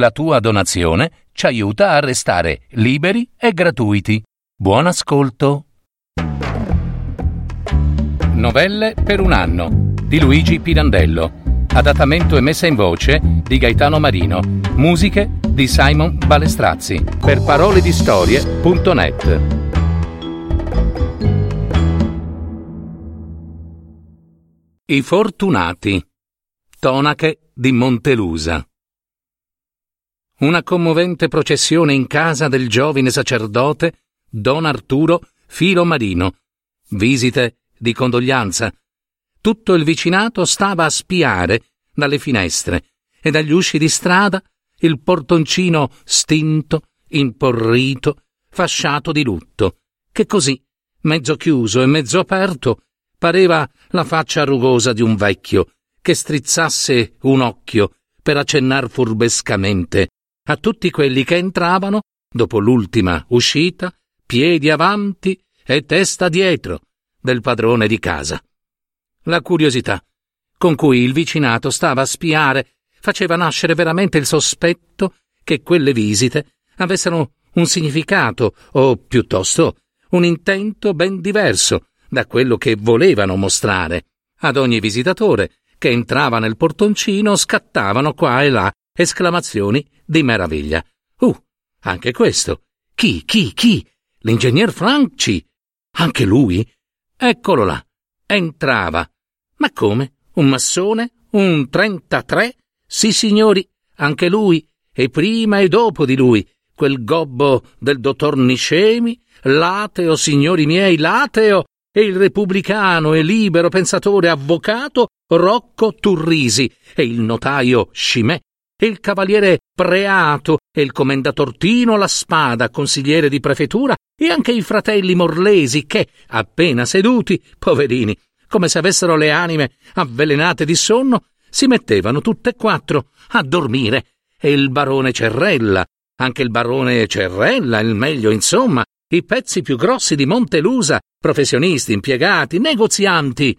La tua donazione ci aiuta a restare liberi e gratuiti. Buon ascolto. Novelle per un anno di Luigi Pirandello. Adattamento e messa in voce di Gaetano Marino. Musiche di Simon Balestrazzi. Per parole di storie.net. I Fortunati. Tonache di Montelusa. Una commovente processione in casa del giovine sacerdote Don Arturo Filo Marino. Visite di condoglianza. Tutto il vicinato stava a spiare dalle finestre e dagli usci di strada il portoncino stinto, imporrito, fasciato di lutto, che così, mezzo chiuso e mezzo aperto, Pareva la faccia rugosa di un vecchio che strizzasse un occhio per accennar furbescamente a tutti quelli che entravano dopo l'ultima uscita, piedi avanti e testa dietro del padrone di casa. La curiosità con cui il vicinato stava a spiare faceva nascere veramente il sospetto che quelle visite avessero un significato o piuttosto un intento ben diverso da quello che volevano mostrare. Ad ogni visitatore che entrava nel portoncino scattavano qua e là esclamazioni di meraviglia. Uh, anche questo. Chi, chi, chi? L'ingegner Franci. Anche lui? Eccolo là. Entrava. Ma come? Un massone? Un 33? Sì, signori, anche lui, e prima e dopo di lui, quel gobbo del dottor Niscemi, l'ateo, signori miei, l'ateo, e il repubblicano e libero pensatore avvocato Rocco Turrisi e il notaio Scimè e il cavaliere Preato e il commendator Tino La Spada, consigliere di prefettura, e anche i fratelli Morlesi che, appena seduti, poverini, come se avessero le anime avvelenate di sonno, si mettevano tutte e quattro a dormire, e il barone Cerrella, anche il barone Cerrella, il meglio insomma, i pezzi più grossi di Montelusa, professionisti, impiegati, negozianti.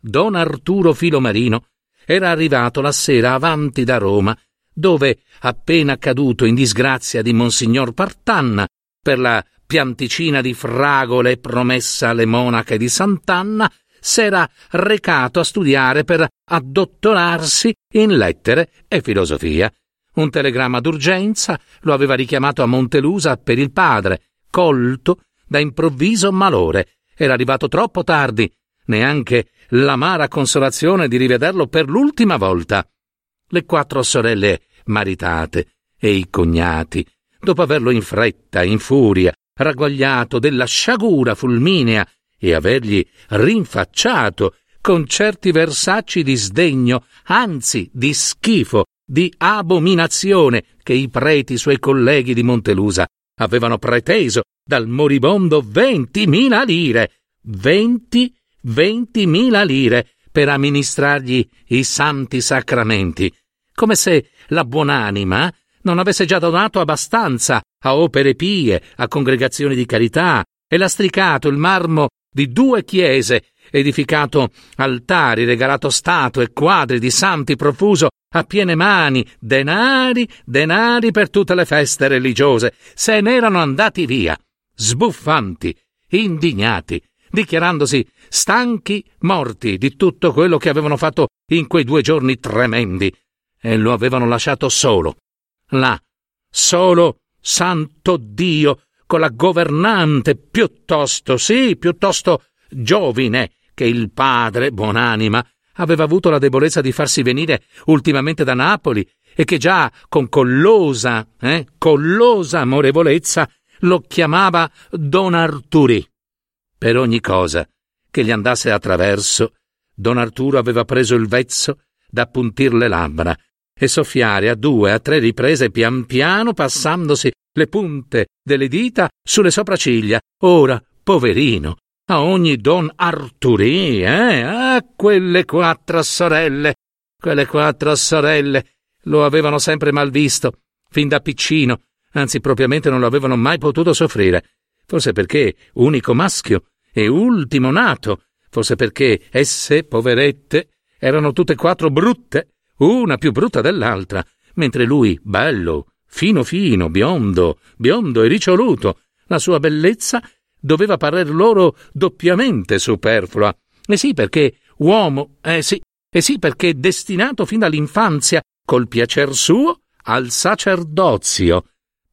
Don Arturo Filomarino era arrivato la sera avanti da Roma, dove, appena caduto in disgrazia di Monsignor Partanna, per la pianticina di fragole promessa alle monache di Sant'Anna, s'era recato a studiare per addottorarsi in lettere e filosofia. Un telegramma d'urgenza lo aveva richiamato a Montelusa per il padre, colto da improvviso malore. Era arrivato troppo tardi, neanche l'amara consolazione di rivederlo per l'ultima volta. Le quattro sorelle maritate e i cognati, dopo averlo in fretta, in furia, ragguagliato della sciagura fulminea e avergli rinfacciato con certi versacci di sdegno, anzi di schifo, di abominazione che i preti suoi colleghi di Montelusa avevano preteso dal moribondo ventimila lire. Venti, ventimila lire per amministrargli i santi sacramenti, come se la buonanima non avesse già donato abbastanza a opere pie, a congregazioni di carità, e lastricato il marmo di due chiese, edificato altari, regalato statue, quadri di santi profuso a piene mani, denari, denari per tutte le feste religiose, se ne erano andati via, sbuffanti, indignati, dichiarandosi stanchi, morti di tutto quello che avevano fatto in quei due giorni tremendi, e lo avevano lasciato solo, là, solo, santo Dio, con la governante piuttosto, sì, piuttosto giovine che il padre, buonanima, aveva avuto la debolezza di farsi venire ultimamente da Napoli e che già con collosa, eh, collosa amorevolezza lo chiamava Don Arturi. Per ogni cosa che gli andasse attraverso, Don Arturo aveva preso il vezzo da puntir le labbra e soffiare a due, a tre riprese pian piano passandosi le punte delle dita sulle sopracciglia. Ora, poverino, a ogni Don Arturi, eh? A quelle quattro sorelle. Quelle quattro sorelle lo avevano sempre mal visto, fin da piccino, anzi propriamente non lo avevano mai potuto soffrire. Forse perché unico maschio e ultimo nato, forse perché esse, poverette, erano tutte e quattro brutte, una più brutta dell'altra, mentre lui, bello, fino fino, biondo, biondo e riccioluto, la sua bellezza doveva parer loro doppiamente superflua. E sì, perché uomo, eh sì, e sì, perché destinato fin dall'infanzia, col piacer suo, al sacerdozio.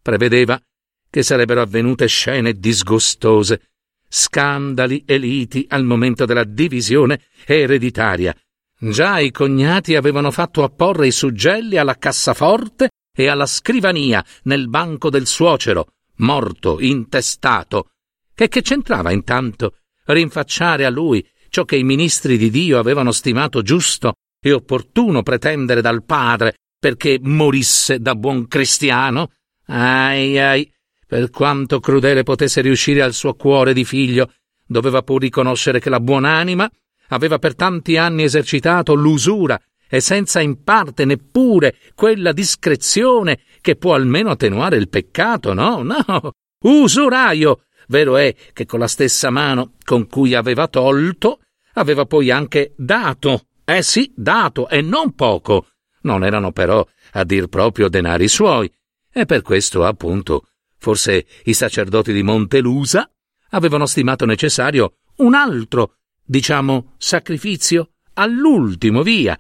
Prevedeva che sarebbero avvenute scene disgustose, scandali e liti al momento della divisione ereditaria. Già i cognati avevano fatto apporre i suggelli alla cassaforte e alla scrivania nel banco del suocero, morto, intestato. Che che c'entrava intanto rinfacciare a lui ciò che i ministri di Dio avevano stimato giusto e opportuno pretendere dal padre perché morisse da buon cristiano? Ai ai, per quanto crudele potesse riuscire al suo cuore di figlio, doveva pur riconoscere che la buonanima aveva per tanti anni esercitato l'usura e senza in parte neppure quella discrezione che può almeno attenuare il peccato, no, no. Usuraio! Vero è che con la stessa mano con cui aveva tolto, aveva poi anche dato. Eh sì, dato, e non poco. Non erano però, a dir proprio, denari suoi. E per questo, appunto, forse i sacerdoti di Montelusa avevano stimato necessario un altro, diciamo, sacrificio all'ultimo via.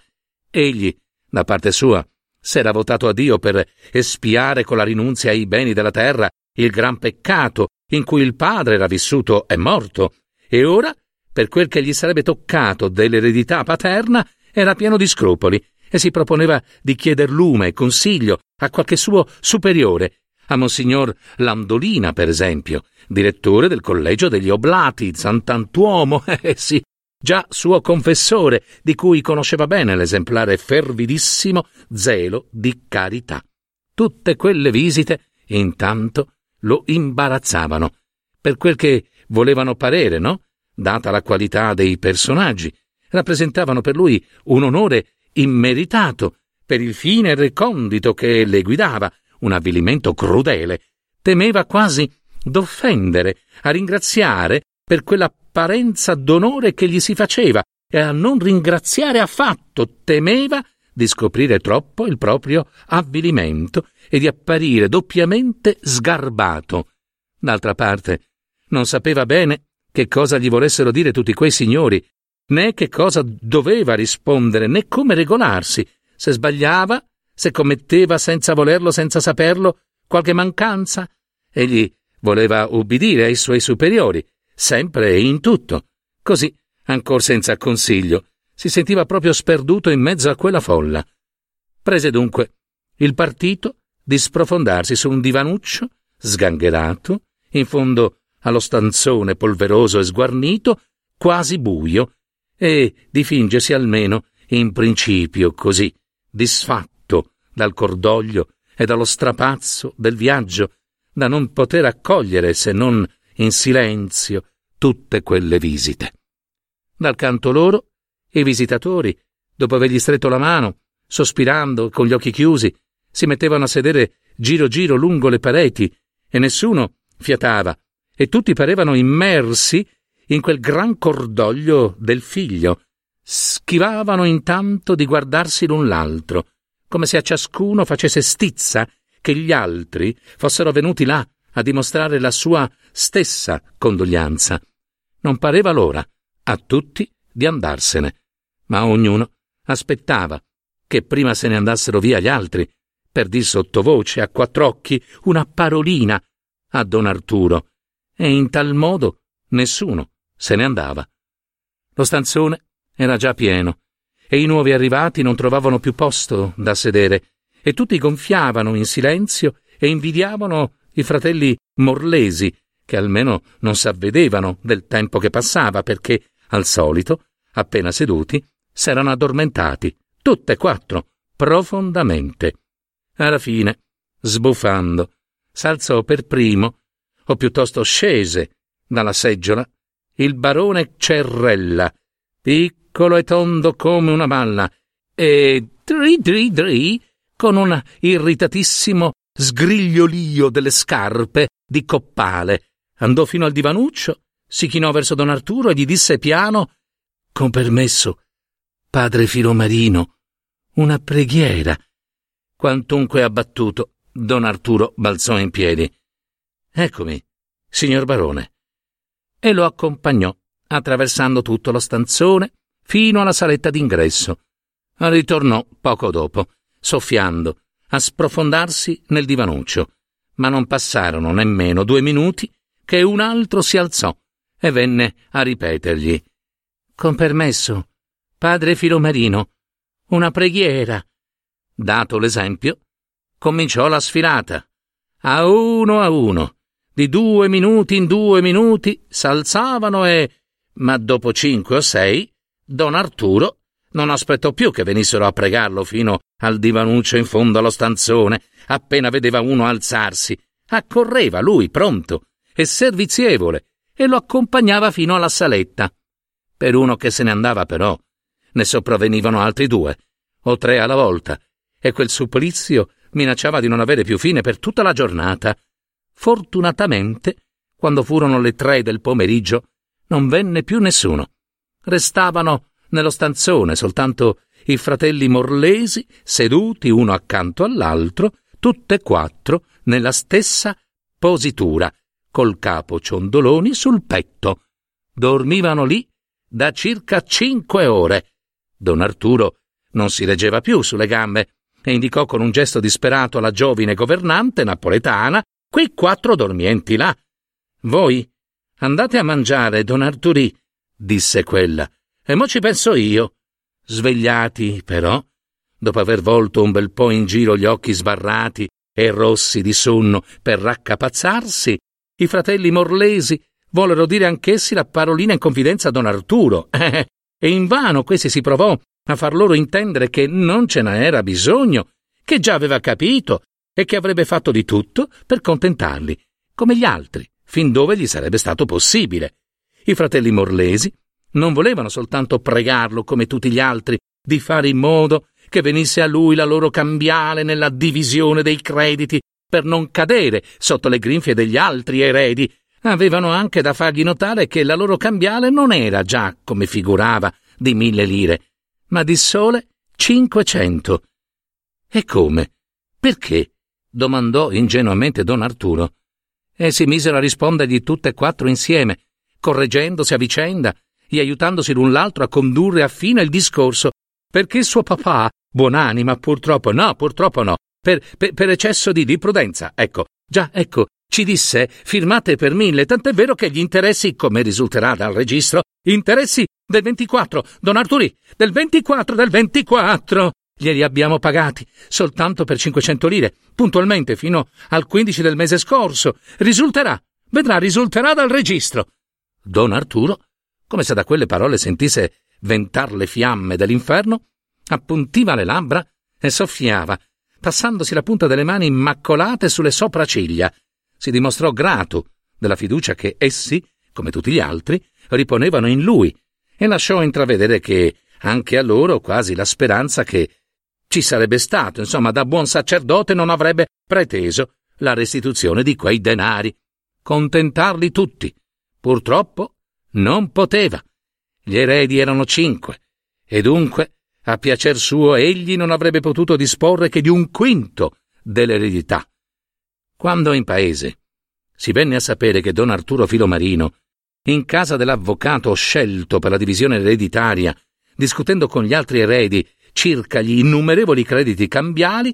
Egli, da parte sua, s'era votato a Dio per espiare con la rinunzia ai beni della terra il gran peccato in cui il padre era vissuto e morto, e ora, per quel che gli sarebbe toccato dell'eredità paterna, era pieno di scrupoli e si proponeva di chieder lume e consiglio a qualche suo superiore, a Monsignor Landolina, per esempio, direttore del collegio degli Oblati, Sant'Antuomo, eh sì, già suo confessore, di cui conosceva bene l'esemplare fervidissimo zelo di carità. Tutte quelle visite, intanto, lo imbarazzavano, per quel che volevano parere, no? Data la qualità dei personaggi, rappresentavano per lui un onore immeritato, per il fine recondito che le guidava, un avvilimento crudele. Temeva quasi d'offendere, a ringraziare per quell'apparenza d'onore che gli si faceva e a non ringraziare affatto. Temeva di scoprire troppo il proprio avvilimento e di apparire doppiamente sgarbato. D'altra parte, non sapeva bene che cosa gli volessero dire tutti quei signori, né che cosa doveva rispondere, né come regolarsi. Se sbagliava, se commetteva senza volerlo, senza saperlo, qualche mancanza. Egli voleva ubbidire ai suoi superiori, sempre e in tutto. Così, ancor senza consiglio, si sentiva proprio sperduto in mezzo a quella folla. Prese dunque il partito di sprofondarsi su un divanuccio, sgangherato, in fondo allo stanzone polveroso e sguarnito, quasi buio, e di fingersi almeno, in principio così, disfatto dal cordoglio e dallo strapazzo del viaggio, da non poter accogliere se non in silenzio tutte quelle visite. Dal canto loro, i visitatori, dopo avergli stretto la mano, sospirando con gli occhi chiusi, si mettevano a sedere giro giro lungo le pareti e nessuno fiatava e tutti parevano immersi in quel gran cordoglio del figlio. Schivavano intanto di guardarsi l'un l'altro, come se a ciascuno facesse stizza che gli altri fossero venuti là a dimostrare la sua stessa condoglianza. Non pareva l'ora a tutti di andarsene, ma ognuno aspettava che prima se ne andassero via gli altri, per dir sottovoce a quattro occhi una parolina a don Arturo, e in tal modo nessuno se ne andava. Lo stanzone era già pieno, e i nuovi arrivati non trovavano più posto da sedere, e tutti gonfiavano in silenzio e invidiavano i fratelli Morlesi, che almeno non s'avvedevano del tempo che passava, perché, al solito, appena seduti, s'erano addormentati, tutte e quattro, profondamente. Alla fine, sbuffando, s'alzò per primo, o piuttosto scese, dalla seggiola, il barone Cerrella, piccolo e tondo come una balla, e dri dri dri, con un irritatissimo sgrigliolio delle scarpe di coppale, andò fino al divanuccio, si chinò verso don Arturo e gli disse piano con permesso, padre Filomarino, una preghiera. Quantunque abbattuto, don Arturo balzò in piedi. Eccomi, signor barone. E lo accompagnò, attraversando tutto lo stanzone, fino alla saletta d'ingresso. Ritornò poco dopo, soffiando, a sprofondarsi nel divanuccio, ma non passarono nemmeno due minuti che un altro si alzò e venne a ripetergli Con permesso, padre Filomarino, una preghiera. Dato l'esempio, cominciò la sfilata. A uno a uno, di due minuti in due minuti, s'alzavano e... Ma dopo cinque o sei, don Arturo non aspettò più che venissero a pregarlo fino al divanuccio in fondo allo stanzone, appena vedeva uno alzarsi. Accorreva lui, pronto e servizievole, e lo accompagnava fino alla saletta. Per uno che se ne andava, però, ne sopravvenivano altri due, o tre alla volta, e quel supplizio minacciava di non avere più fine per tutta la giornata. Fortunatamente, quando furono le tre del pomeriggio, non venne più nessuno. Restavano nello stanzone soltanto i fratelli Morlesi seduti uno accanto all'altro, tutte e quattro nella stessa positura, col capo ciondoloni sul petto. Dormivano lì da circa cinque ore. Don Arturo non si reggeva più sulle gambe e indicò con un gesto disperato alla giovine governante napoletana quei quattro dormienti là. Voi andate a mangiare, don Arturì, disse quella, e mo ci penso io. Svegliati, però, dopo aver volto un bel po' in giro gli occhi sbarrati e rossi di sonno per raccapazzarsi, i fratelli Morlesi vollero dire anch'essi la parolina in confidenza a don Arturo, e invano questi si provò a far loro intendere che non ce n'era bisogno, che già aveva capito e che avrebbe fatto di tutto per contentarli, come gli altri, fin dove gli sarebbe stato possibile. I fratelli Morlesi non volevano soltanto pregarlo come tutti gli altri di fare in modo che venisse a lui la loro cambiale nella divisione dei crediti per non cadere sotto le grinfie degli altri eredi. Avevano anche da fargli notare che la loro cambiale non era già, come figurava, di mille lire, ma di sole cinquecento. E come? Perché? domandò ingenuamente don Arturo. E si misero a rispondergli tutte e quattro insieme, correggendosi a vicenda e aiutandosi l'un l'altro a condurre a fine il discorso, perché suo papà, buonanima, purtroppo no, purtroppo no, per, per, per eccesso di, di prudenza, ecco, già, ecco, ci disse firmate per mille, tant'è vero che gli interessi, come risulterà dal registro, interessi del 24, don Arturi, del 24, del 24, glieli abbiamo pagati soltanto per 500 lire, puntualmente fino al 15 del mese scorso. Risulterà, vedrà, risulterà dal registro. Don Arturo come se da quelle parole sentisse ventar le fiamme dell'inferno, appuntiva le labbra e soffiava, passandosi la punta delle mani immacolate sulle sopracciglia. Si dimostrò grato della fiducia che essi, come tutti gli altri, riponevano in lui e lasciò intravedere che anche a loro quasi la speranza che ci sarebbe stato, insomma, da buon sacerdote non avrebbe preteso la restituzione di quei denari. Contentarli tutti. Purtroppo non poteva. Gli eredi erano cinque, e dunque, a piacer suo, egli non avrebbe potuto disporre che di un quinto dell'eredità. Quando in paese si venne a sapere che don Arturo Filomarino, in casa dell'avvocato scelto per la divisione ereditaria, discutendo con gli altri eredi circa gli innumerevoli crediti cambiali,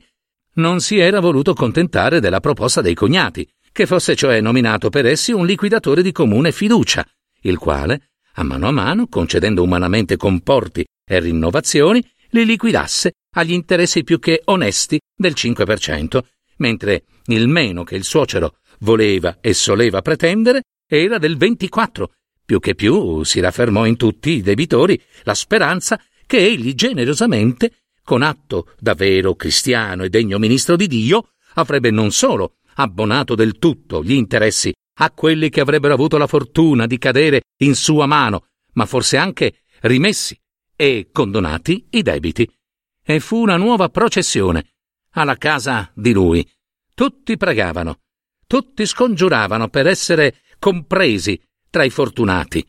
non si era voluto contentare della proposta dei cognati, che fosse cioè nominato per essi un liquidatore di comune fiducia, il quale, a mano a mano, concedendo umanamente comporti e rinnovazioni, li liquidasse agli interessi più che onesti del 5%, mentre il meno che il suocero voleva e soleva pretendere era del 24%. Più che più si raffermò in tutti i debitori la speranza che egli generosamente, con atto da vero cristiano e degno ministro di Dio, avrebbe non solo abbonato del tutto gli interessi a quelli che avrebbero avuto la fortuna di cadere in sua mano, ma forse anche rimessi e condonati i debiti. E fu una nuova processione alla casa di lui. Tutti pregavano, tutti scongiuravano per essere compresi tra i fortunati,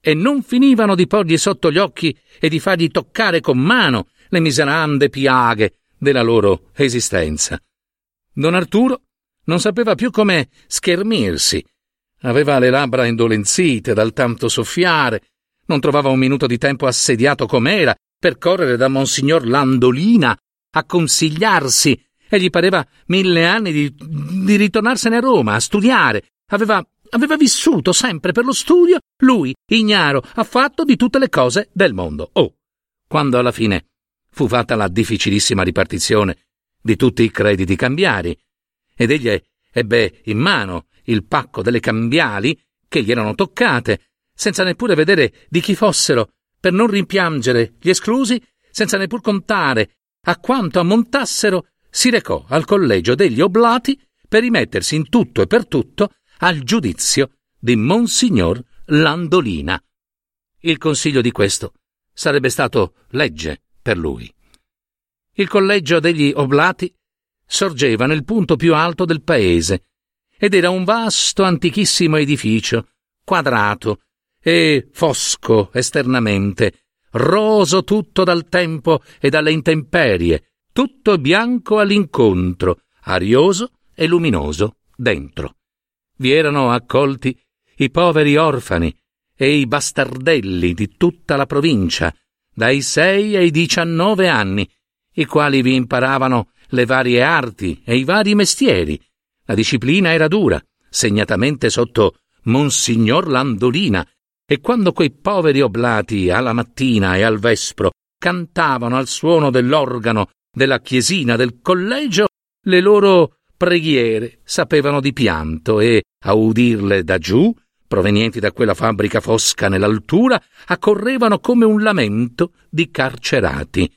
e non finivano di porgli sotto gli occhi e di fargli toccare con mano le miserande piaghe della loro esistenza. Don Arturo non sapeva più come schermirsi. Aveva le labbra indolenzite dal tanto soffiare, non trovava un minuto di tempo assediato com'era per correre da Monsignor Landolina a consigliarsi e gli pareva mille anni di, di ritornarsene a Roma a studiare. Aveva, aveva vissuto sempre per lo studio, lui, ignaro, affatto di tutte le cose del mondo. Oh, quando alla fine fu fatta la difficilissima ripartizione di tutti i crediti cambiari, ed egli ebbe in mano il pacco delle cambiali che gli erano toccate, senza neppure vedere di chi fossero, per non rimpiangere gli esclusi, senza neppur contare a quanto ammontassero, si recò al collegio degli oblati per rimettersi in tutto e per tutto al giudizio di Monsignor Landolina. Il consiglio di questo sarebbe stato legge per lui. Il collegio degli oblati sorgeva nel punto più alto del paese ed era un vasto antichissimo edificio, quadrato e fosco esternamente, roso tutto dal tempo e dalle intemperie, tutto bianco all'incontro, arioso e luminoso dentro. Vi erano accolti i poveri orfani e i bastardelli di tutta la provincia, dai sei ai diciannove anni, i quali vi imparavano le varie arti e i vari mestieri. La disciplina era dura, segnatamente sotto Monsignor Landolina, e quando quei poveri oblati alla mattina e al vespro cantavano al suono dell'organo della chiesina del collegio, le loro preghiere sapevano di pianto e, a udirle da giù, provenienti da quella fabbrica fosca nell'altura, accorrevano come un lamento di carcerati.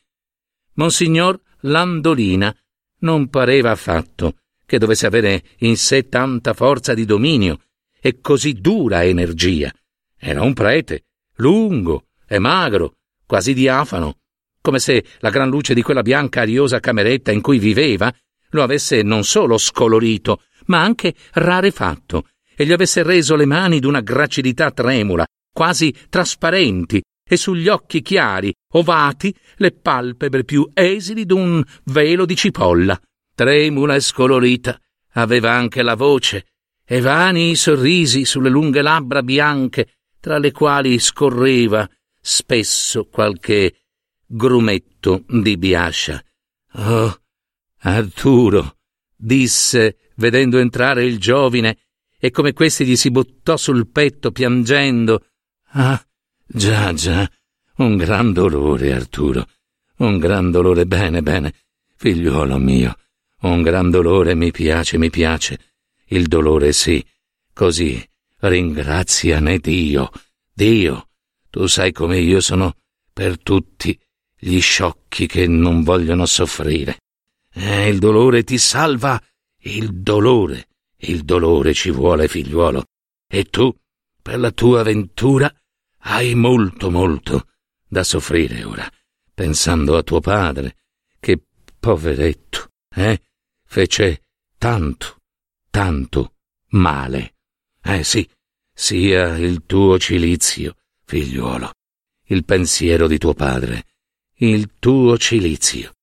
Monsignor Landolina non pareva affatto che dovesse avere in sé tanta forza di dominio e così dura energia. Era un prete, lungo e magro, quasi diafano, come se la gran luce di quella bianca ariosa cameretta in cui viveva lo avesse non solo scolorito, ma anche rarefatto, e gli avesse reso le mani d'una gracidità tremula, quasi trasparenti, e sugli occhi chiari, ovati, le palpebre più esili d'un velo di cipolla. Tremula e scolorita, aveva anche la voce, e vani i sorrisi sulle lunghe labbra bianche, tra le quali scorreva spesso qualche grumetto di biascia. Oh, Arturo, disse, vedendo entrare il giovine, e come questi gli si buttò sul petto piangendo. Ah, Già, già, un gran dolore, Arturo. Un gran dolore, bene, bene. Figliuolo mio, un gran dolore mi piace, mi piace. Il dolore sì. Così, ringraziane Dio. Dio, tu sai come io sono per tutti gli sciocchi che non vogliono soffrire. Eh, il dolore ti salva. Il dolore. Il dolore ci vuole, figliuolo. E tu, per la tua ventura, hai molto, molto da soffrire ora, pensando a tuo padre, che poveretto, eh? Fece tanto, tanto male. Eh sì, sia il tuo cilizio, figliuolo, il pensiero di tuo padre, il tuo cilizio.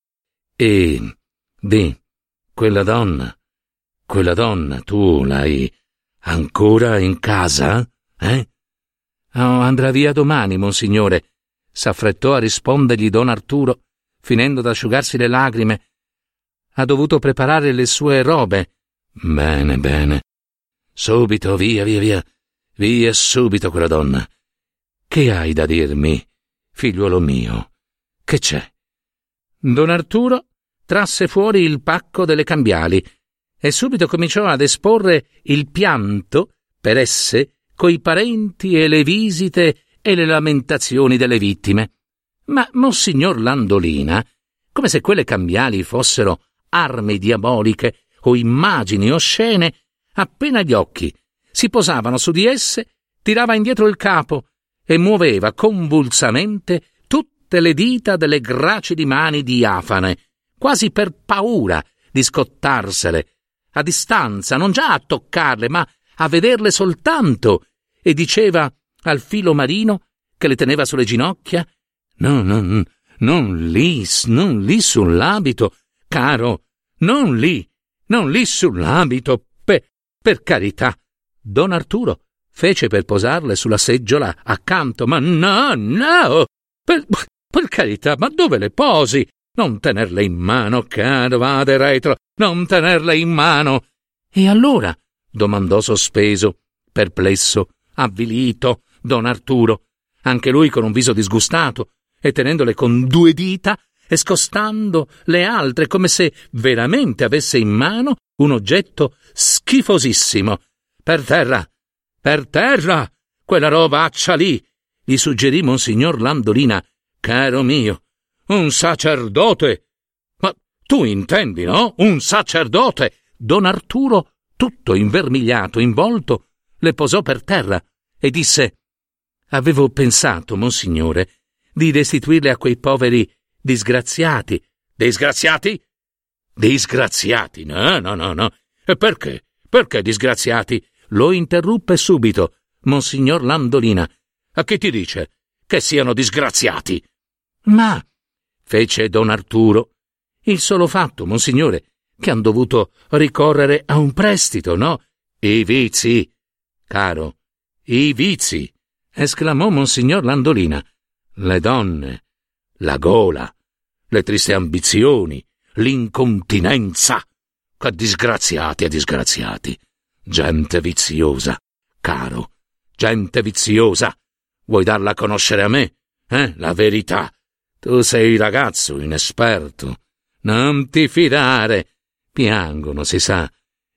E di quella donna, quella donna tu l'hai ancora in casa, eh? Oh, andrà via domani, monsignore, s'affrettò a rispondergli don Arturo, finendo d'asciugarsi le lagrime. Ha dovuto preparare le sue robe. Bene, bene. Subito, via, via, via. Via subito quella donna. Che hai da dirmi, figliuolo mio? Che c'è? Don Arturo trasse fuori il pacco delle cambiali e subito cominciò ad esporre il pianto per esse coi parenti e le visite e le lamentazioni delle vittime. Ma Monsignor Landolina, come se quelle cambiali fossero armi diaboliche o immagini oscene, appena gli occhi si posavano su di esse, tirava indietro il capo e muoveva convulsamente tutte le dita delle gracili mani diafane, quasi per paura di scottarsele, a distanza, non già a toccarle, ma a vederle soltanto, e diceva al filo marino che le teneva sulle ginocchia: No, no, non lì, non lì sull'abito, caro, non lì, non lì sull'abito, per, per carità. Don Arturo fece per posarle sulla seggiola accanto, ma no, no, per, per carità, ma dove le posi? Non tenerle in mano, caro, vade retro, non tenerle in mano. E allora? Domandò sospeso, perplesso, avvilito, don Arturo, anche lui con un viso disgustato, e tenendole con due dita e scostando le altre come se veramente avesse in mano un oggetto schifosissimo. Per terra, per terra, quella robaccia lì, gli suggerì Monsignor Landolina, caro mio, un sacerdote. Ma tu intendi, no? Un sacerdote. Don Arturo, tutto invermigliato in volto, le posò per terra e disse Avevo pensato, Monsignore, di restituirle a quei poveri disgraziati. Disgraziati? Disgraziati? No, no, no, no. E perché? Perché disgraziati? Lo interruppe subito Monsignor Landolina. A chi ti dice? Che siano disgraziati. Ma, fece don Arturo, il solo fatto, Monsignore, che han dovuto ricorrere a un prestito, no? I vizi, caro, i vizi, esclamò Monsignor Landolina. Le donne, la gola, le triste ambizioni, l'incontinenza. Che disgraziati e disgraziati. Gente viziosa, caro, gente viziosa. Vuoi darla a conoscere a me? Eh? La verità. Tu sei ragazzo inesperto. Non ti fidare. Piangono, si sa.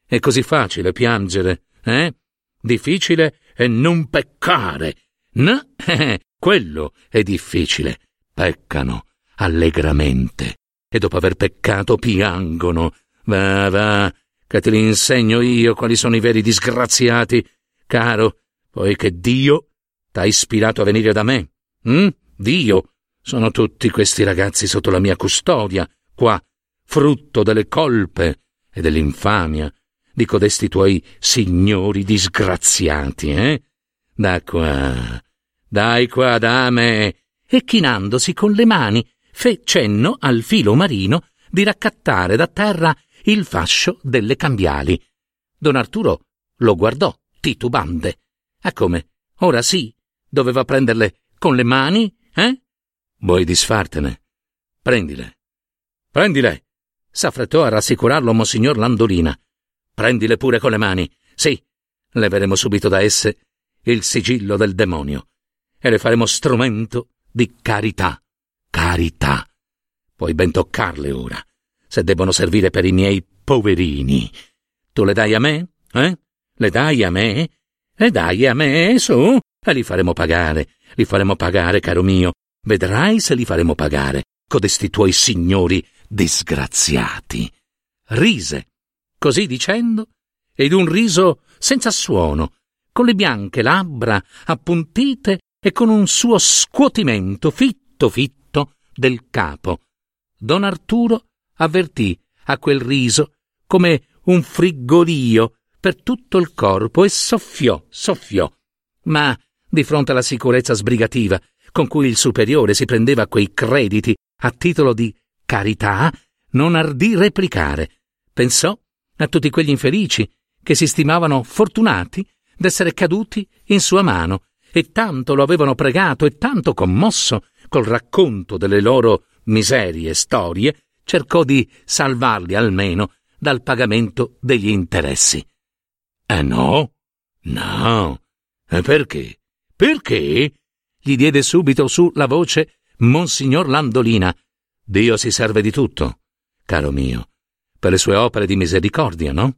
È così facile piangere, eh? Difficile è non peccare. No, eh, quello è difficile. Peccano allegramente e dopo aver peccato piangono. Va, va, che te li insegno io quali sono i veri disgraziati, caro, poiché Dio t'ha ispirato a venire da me. Hm? Dio. Sono tutti questi ragazzi sotto la mia custodia, qua, frutto delle colpe e dell'infamia di codesti tuoi signori disgraziati, eh? Da qua, dai qua da me. E chinandosi con le mani, fe cenno al filo marino di raccattare da terra il fascio delle cambiali. Don Arturo lo guardò, titubante. A come? Ora sì, doveva prenderle con le mani, eh? Vuoi disfartene? Prendile. Prendile! S'affrettò a rassicurarlo Monsignor Landolina. Prendile pure con le mani. Sì, leveremo subito da esse il sigillo del demonio e le faremo strumento di carità. Carità. Puoi ben toccarle ora se debbono servire per i miei poverini. Tu le dai a me? Eh? Le dai a me? Le dai a me, su? E li faremo pagare, li faremo pagare, caro mio. Vedrai se li faremo pagare, codesti tuoi signori disgraziati. Rise, così dicendo, ed un riso senza suono, con le bianche labbra appuntite e con un suo scuotimento fitto fitto del capo. Don Arturo avvertì a quel riso come un friggorio per tutto il corpo e soffiò, soffiò. Ma, di fronte alla sicurezza sbrigativa con cui il superiore si prendeva quei crediti a titolo di carità, non ardì replicare. Pensò a tutti quegli infelici che si stimavano fortunati d'essere caduti in sua mano e tanto lo avevano pregato e tanto commosso col racconto delle loro miserie storie cercò di salvarli almeno dal pagamento degli interessi. Eh no? No. E perché? Perché? Gli diede subito su la voce Monsignor Landolina. Dio si serve di tutto, caro mio, per le sue opere di misericordia, no?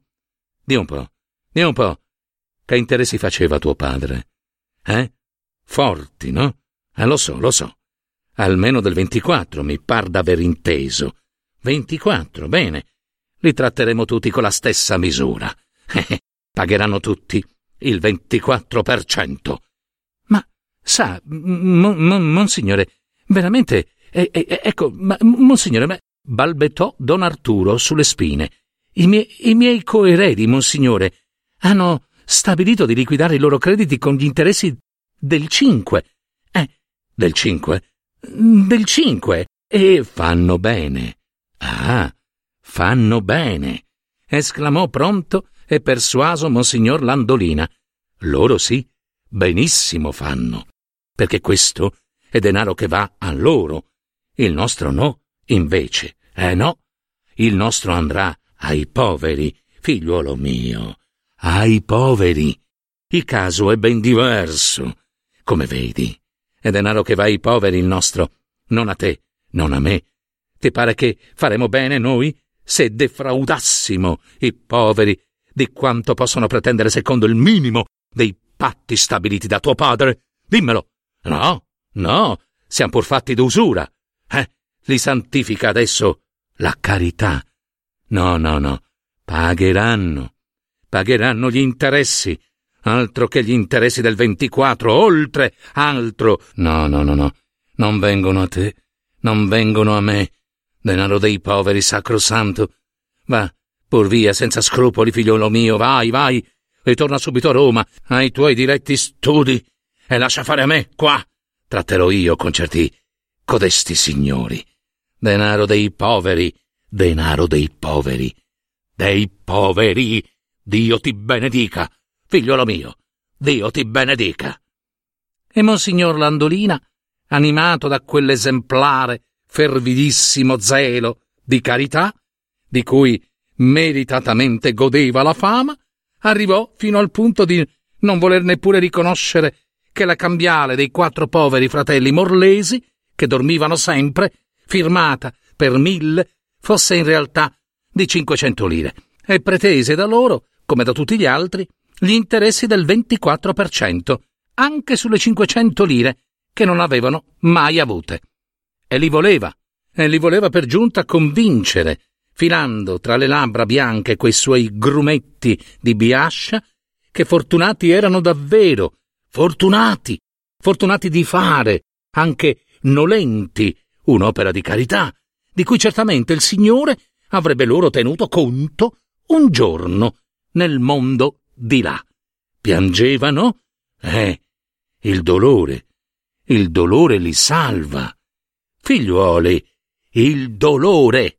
Di un po', di un po'. Che interessi faceva tuo padre? Eh? Forti, no? Eh, lo so, lo so. Almeno del 24, mi par d'aver inteso. 24, bene. Li tratteremo tutti con la stessa misura. Pagheranno tutti il 24%. Ma, sa, mon, mon, monsignore, veramente, eh, eh, ecco, ma, monsignore, ma, balbettò don Arturo sulle spine. I, mie, I miei coeredi, monsignore, hanno stabilito di liquidare i loro crediti con gli interessi del 5. Eh, del 5? Del 5. E fanno bene. Ah, fanno bene, esclamò pronto e persuaso Monsignor Landolina. Loro sì, benissimo fanno, perché questo è denaro che va a loro. Il nostro no, invece, eh no. Il nostro andrà ai poveri, figliuolo mio, ai poveri. Il caso è ben diverso. Come vedi, è denaro che va ai poveri il nostro, non a te, non a me. Ti pare che faremo bene noi se defraudassimo i poveri di quanto possono pretendere secondo il minimo dei patti stabiliti da tuo padre? Dimmelo. No, no, siamo pur fatti d'usura. Eh, li santifica adesso la carità. No, no, no, pagheranno. Pagheranno gli interessi. Altro che gli interessi del 24, oltre altro. No, no, no, no. Non vengono a te, non vengono a me. Denaro dei poveri, sacrosanto. Va, pur via, senza scrupoli, figliolo mio, vai, vai. Ritorna subito a Roma, ai tuoi diretti studi, e lascia fare a me, qua. Tratterò io con certi codesti signori. Denaro dei poveri, denaro dei poveri, dei poveri. Dio ti benedica, figliolo mio, Dio ti benedica. E Monsignor Landolina, animato da quell'esemplare, fervidissimo zelo di carità, di cui meritatamente godeva la fama, arrivò fino al punto di non voler neppure riconoscere che la cambiale dei quattro poveri fratelli morlesi, che dormivano sempre, firmata per mille, fosse in realtà di cinquecento lire, e pretese da loro, come da tutti gli altri, gli interessi del 24%, anche sulle cinquecento lire che non avevano mai avute. E li voleva, e li voleva per giunta convincere, filando tra le labbra bianche quei suoi grumetti di biascia, che fortunati erano davvero, fortunati, fortunati di fare, anche nolenti, un'opera di carità, di cui certamente il Signore avrebbe loro tenuto conto un giorno nel mondo di là. Piangevano? Eh, il dolore, il dolore li salva. Figliuoli, il dolore.